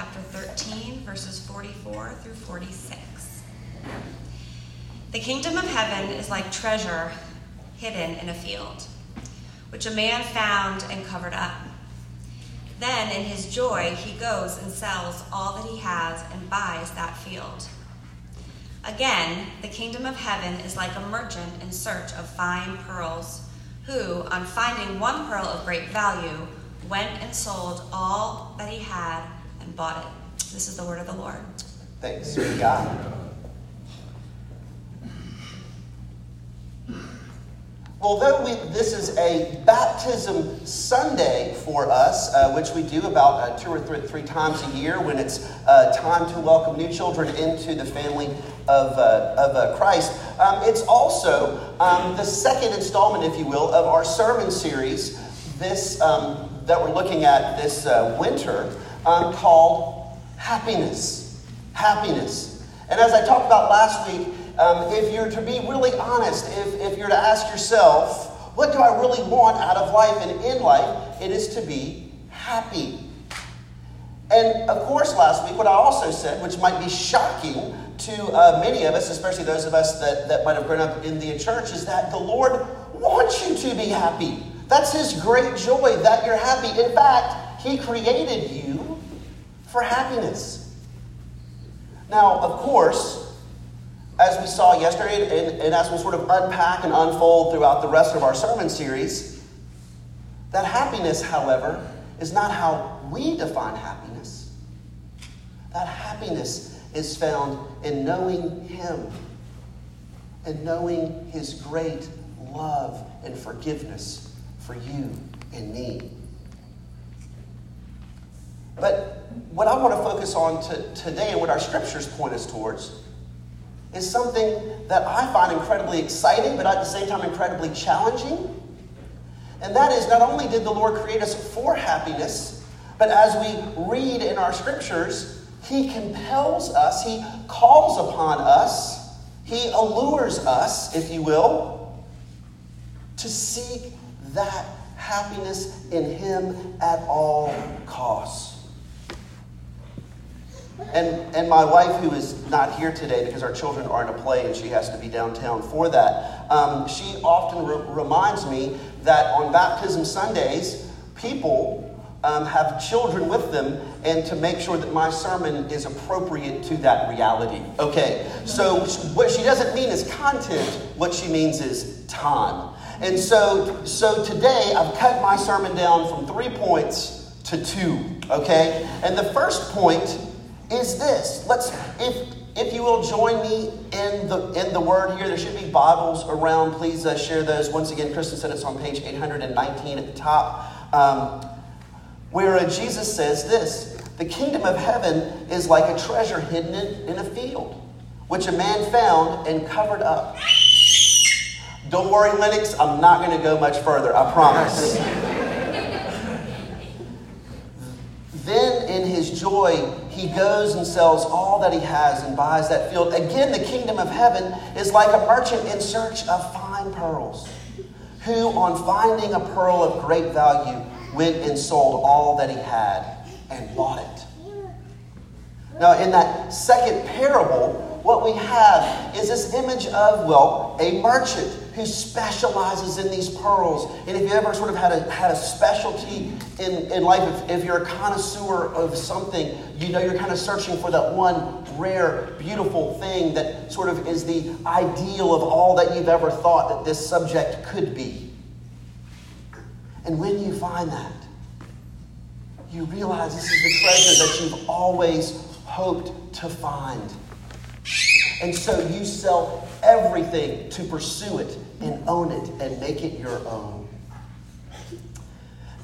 chapter 13, verses 44 through 46. The kingdom of heaven is like treasure hidden in a field, which a man found and covered up. Then, in his joy, he goes and sells all that he has and buys that field. Again, the kingdom of heaven is like a merchant in search of fine pearls, who, on finding one pearl of great value, went and sold all that he had and bought it. This is the word of the Lord. Thanks be God. Although we, this is a baptism Sunday for us, uh, which we do about uh, two or three, three, times a year when it's uh, time to welcome new children into the family of, uh, of uh, Christ, um, it's also um, the second installment, if you will, of our sermon series this, um, that we're looking at this uh, winter um, called Happiness. Happiness. And as I talked about last week, um, if you're to be really honest, if, if you're to ask yourself, what do I really want out of life and in life? It is to be happy. And of course, last week, what I also said, which might be shocking to uh, many of us, especially those of us that, that might have grown up in the church, is that the Lord wants you to be happy. That's His great joy that you're happy. In fact, He created you for happiness. Now, of course, as we saw yesterday, and, and, as we'll sort of unpack and unfold throughout the rest of our sermon series, that happiness, however, is not how we define happiness. That happiness is found in knowing Him and knowing His great love and forgiveness for you and me. But what I want to focus on to, today and what our scriptures point us towards is something that I find incredibly exciting, but at the same time incredibly challenging. And that is not only did the Lord create us for happiness, but as we read in our scriptures, He compels us, He calls upon us, He allures us, if you will, to seek that happiness in Him at all costs. And, and my wife, who is not here today because our children are in a play and she has to be downtown for that, um, she often re- reminds me that on baptism Sundays, people um, have children with them and to make sure that my sermon is appropriate to that reality. Okay, so what she doesn't mean is content, what she means is time. And so, so today I've cut my sermon down from three points to two, okay? And the first point is this. Let's, if if you will join me in the in the word here, there should be Bibles around. Please uh, share those. Once again, Kristen said it's on page 819 at the top, um, where uh, Jesus says this: "The kingdom of heaven is like a treasure hidden in, in a field, which a man found and covered up." Don't worry, Lennox. I'm not going to go much further. I promise. then, in his joy, he goes and sells all that he has and buys that field. Again, the kingdom of heaven is like a merchant in search of fine pearls, who, on finding a pearl of great value, went and sold all that he had and bought it. Now, in that second parable, what we have is this image of, well, a merchant who specializes in these pearls. And if you ever sort of had a, had a specialty in, in life, if, if you're a connoisseur of something, you know you're kind of searching for that one rare, beautiful thing that sort of is the ideal of all that you've ever thought that this subject could be. And when you find that, you realize this is the treasure that you've always hoped to find. And so you sell everything to pursue it and own it and make it your own.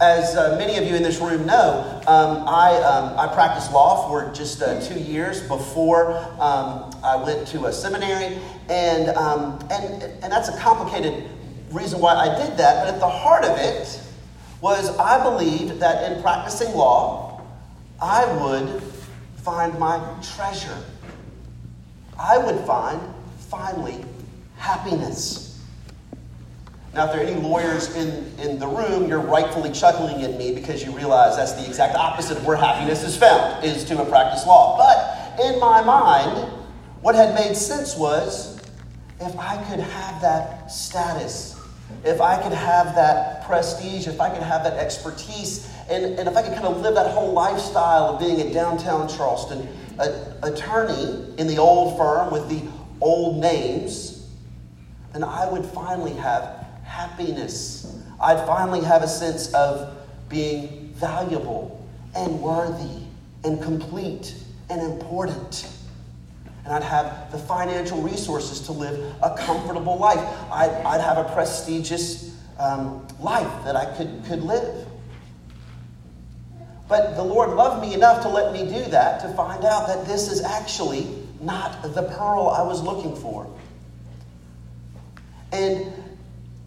As uh, many of you in this room know, um, I, um, I practiced law for just uh, two years before um, I went to a seminary, and, um, and, and that's a complicated reason why I did that, but at the heart of it was I believed that in practicing law, I would find my treasure. I would find, finally, happiness. Now, if there are any lawyers in, in the room, you're rightfully chuckling at me because you realize that's the exact opposite of where happiness is found, is to a practice law. But in my mind, what had made sense was if I could have that status, if I could have that prestige, if I could have that expertise, and, and if I could kind of live that whole lifestyle of being a downtown Charleston a, attorney in the old firm with the old names, then I would finally have happiness. I'd finally have a sense of being valuable and worthy and complete and important. And I'd have the financial resources to live a comfortable life. I'd, I'd have a prestigious um, life that I could, could live. But the Lord loved me enough to let me do that to find out that this is actually not the pearl I was looking for. And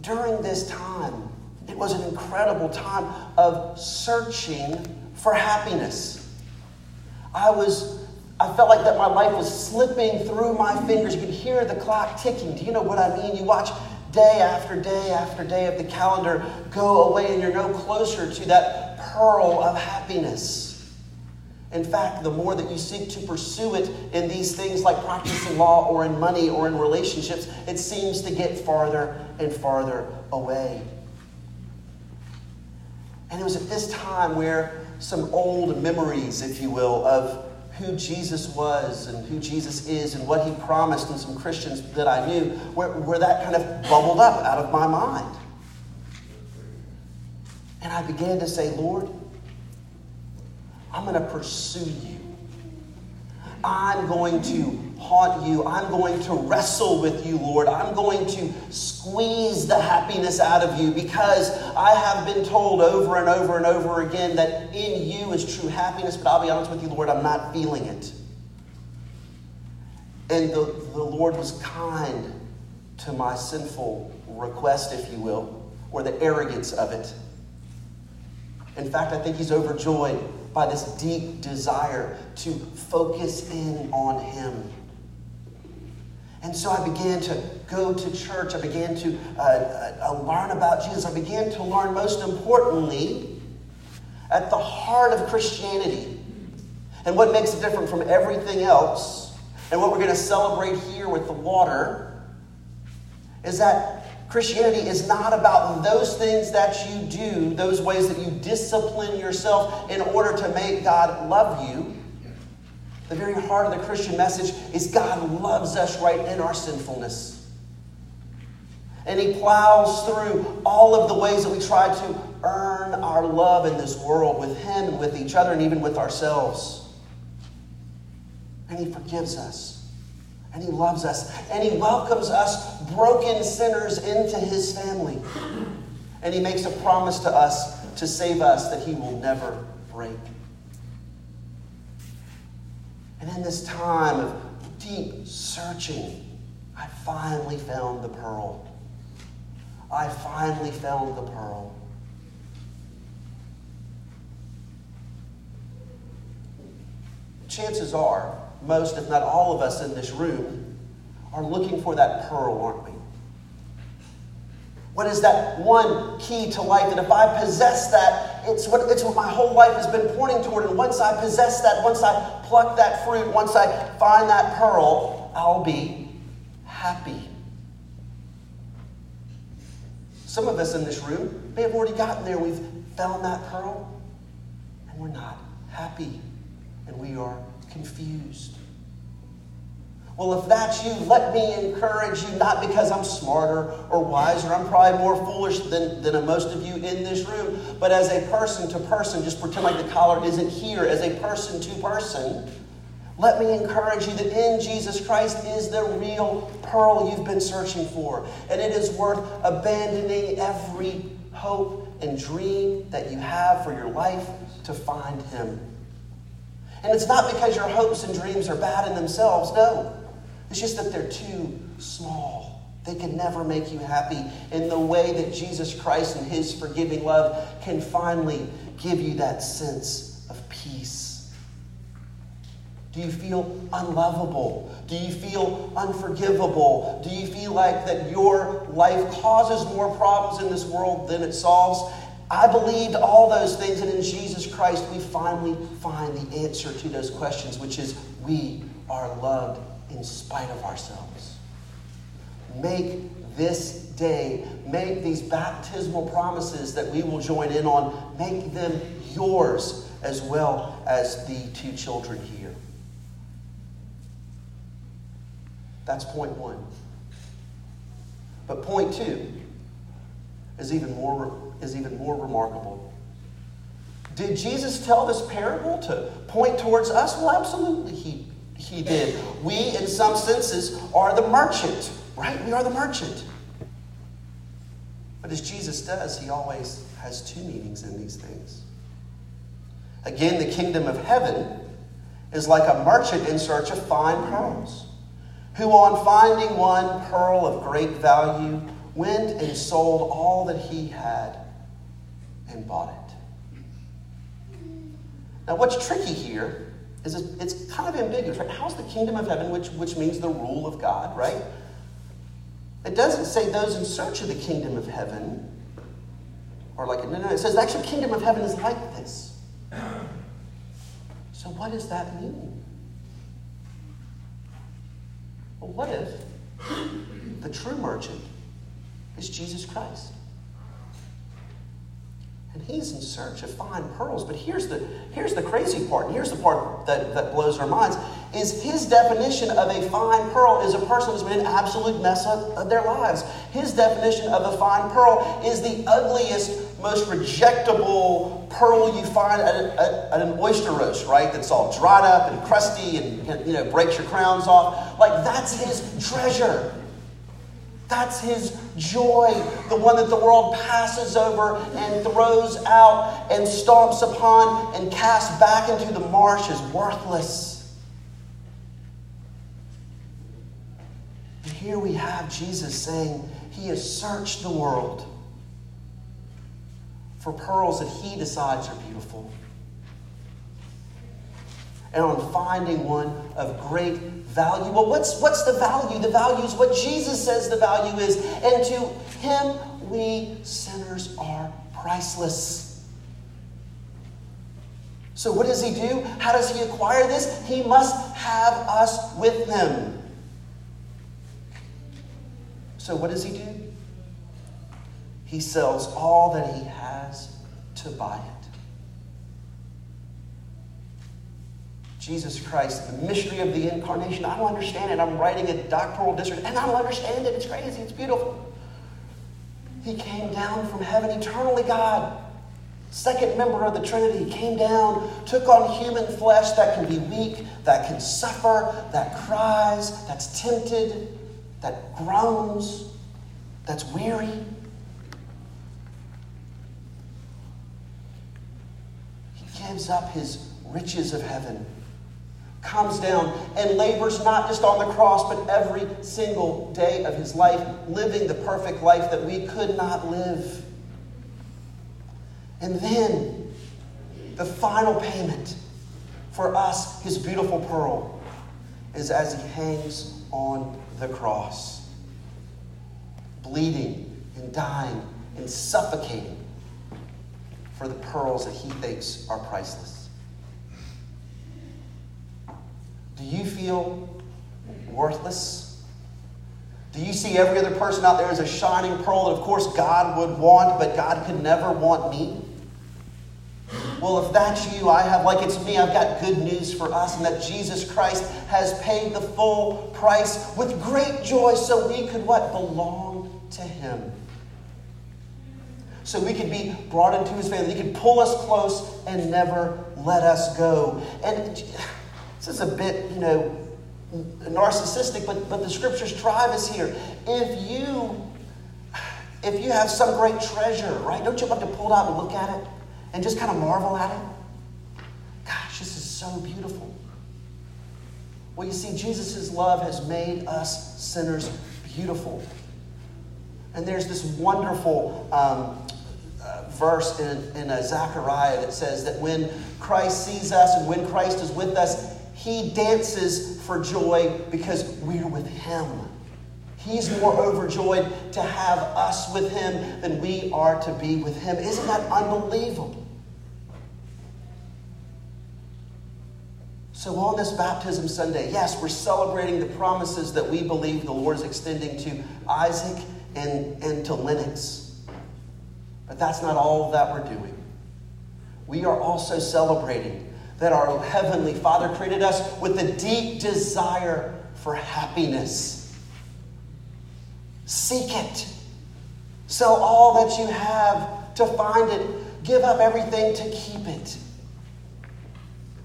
during this time, it was an incredible time of searching for happiness. I was I felt like that my life was slipping through my fingers. You could hear the clock ticking. Do you know what I mean? You watch day after day after day of the calendar go away, and you're no closer to that pearl of happiness. In fact, the more that you seek to pursue it in these things like practicing law or in money or in relationships, it seems to get farther and farther away. And it was at this time where some old memories, if you will, of who Jesus was and who Jesus is and what he promised and some Christians that I knew, where, where that kind of bubbled up out of my mind. And I began to say, Lord, I'm going to pursue you. I'm going to haunt you. I'm going to wrestle with you, Lord. I'm going to squeeze the happiness out of you because I have been told over and over and over again that in you is true happiness, but I'll be honest with you, Lord, I'm not feeling it. And the, the Lord was kind to my sinful request, if you will, or the arrogance of it. In fact, I think He's overjoyed by this deep desire to focus in on Him. And so I began to go to church. I began to uh, uh, learn about Jesus. I began to learn, most importantly, at the heart of Christianity and what makes it different from everything else, and what we're going to celebrate here with the water, is that Christianity is not about those things that you do, those ways that you discipline yourself in order to make God love you. The very heart of the Christian message is God loves us right in our sinfulness. And He plows through all of the ways that we try to earn our love in this world with Him with each other and even with ourselves. And He forgives us. And he loves us. And he welcomes us, broken sinners, into his family. And he makes a promise to us to save us that he will never break. And in this time of deep searching, I finally found the pearl. I finally found the pearl. Chances are, most, if not all of us in this room, are looking for that pearl, aren't we? What is that one key to life that if I possess that, it's what, it's what my whole life has been pointing toward. And once I possess that, once I pluck that fruit, once I find that pearl, I'll be happy. Some of us in this room may have already gotten there. We've found that pearl, and we're not happy, and we are confused. Well, if that's you, let me encourage you, not because I'm smarter or wiser, I'm probably more foolish than, than most of you in this room, but as a person to person, just pretend like the collar isn't here, as a person to person, let me encourage you that in Jesus Christ is the real pearl you've been searching for. And it is worth abandoning every hope and dream that you have for your life to find Him. And it's not because your hopes and dreams are bad in themselves, no. It's just that they're too small. They can never make you happy in the way that Jesus Christ and His forgiving love can finally give you that sense of peace. Do you feel unlovable? Do you feel unforgivable? Do you feel like that your life causes more problems in this world than it solves? I believed all those things, and in Jesus Christ, we finally find the answer to those questions, which is we are loved in spite of ourselves. Make this day, make these baptismal promises that we will join in on, make them yours as well as the two children here. That's point one. But point two is even more, is even more remarkable. Did Jesus tell this parable to point towards us? Well, absolutely, he, he did. We, in some senses, are the merchant, right? We are the merchant. But as Jesus does, he always has two meanings in these things. Again, the kingdom of heaven is like a merchant in search of fine pearls, who, on finding one pearl of great value, went and sold all that he had and bought it. Now, what's tricky here is it's kind of ambiguous, right? How's the kingdom of heaven, which, which means the rule of God, right? It doesn't say those in search of the kingdom of heaven are like, no, no, it says the actual kingdom of heaven is like this. So, what does that mean? Well, what if the true merchant is Jesus Christ? And he's in search of fine pearls. But here's the, here's the crazy part, and here's the part that, that blows our minds, is his definition of a fine pearl is a person who's made an absolute mess of their lives. His definition of a fine pearl is the ugliest, most rejectable pearl you find at, a, at, an oyster roast, right? That's all dried up and crusty and you know breaks your crowns off. Like that's his treasure. That's his joy, the one that the world passes over and throws out and stomps upon and casts back into the marsh as worthless. And here we have Jesus saying he has searched the world for pearls that he decides are beautiful. And on finding one of great value. Well, what's, what's the value? The value is what Jesus says the value is. And to him, we sinners are priceless. So, what does he do? How does he acquire this? He must have us with him. So, what does he do? He sells all that he has to buy it. Jesus Christ, the mystery of the incarnation. I don't understand it. I'm writing a doctoral dissertation, and I don't understand it. It's crazy. It's beautiful. He came down from heaven, eternally God, second member of the Trinity, came down, took on human flesh that can be weak, that can suffer, that cries, that's tempted, that groans, that's weary. He gives up his riches of heaven comes down and labors not just on the cross, but every single day of his life, living the perfect life that we could not live. And then the final payment for us, his beautiful pearl, is as he hangs on the cross, bleeding and dying and suffocating for the pearls that he thinks are priceless. Do you feel worthless? Do you see every other person out there as a shining pearl that, of course, God would want, but God could never want me? Well, if that's you, I have, like it's me, I've got good news for us, and that Jesus Christ has paid the full price with great joy so we could what? Belong to Him. So we could be brought into His family. He could pull us close and never let us go. And this is a bit, you know, narcissistic, but, but the scriptures drive us here. If you if you have some great treasure, right, don't you love to pull it out and look at it and just kind of marvel at it? Gosh, this is so beautiful. Well, you see, Jesus' love has made us sinners beautiful. And there's this wonderful um, uh, verse in, in uh, Zechariah that says that when Christ sees us and when Christ is with us, he dances for joy because we're with him. He's more overjoyed to have us with him than we are to be with him. Isn't that unbelievable? So, on this baptism Sunday, yes, we're celebrating the promises that we believe the Lord is extending to Isaac and, and to Lennox. But that's not all that we're doing. We are also celebrating that our Heavenly Father created us with a deep desire for happiness. Seek it. Sell all that you have to find it. Give up everything to keep it.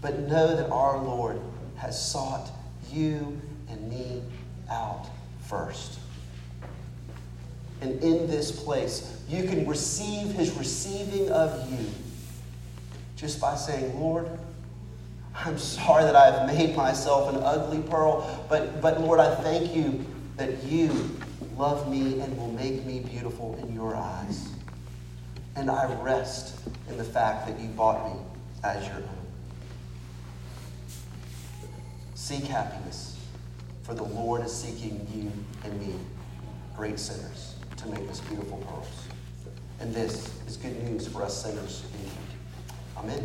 But know that our Lord has sought you and me out first. And in this place, you can receive his receiving of you just by saying, Lord, I'm sorry that I have made myself an ugly pearl, but, but Lord, I thank you that you love me and will make me beautiful in your eyes. And I rest in the fact that you bought me as your own. Seek happiness, for the Lord is seeking you and me, great sinners, to make us beautiful pearls. And this is good news for us sinners. Amen.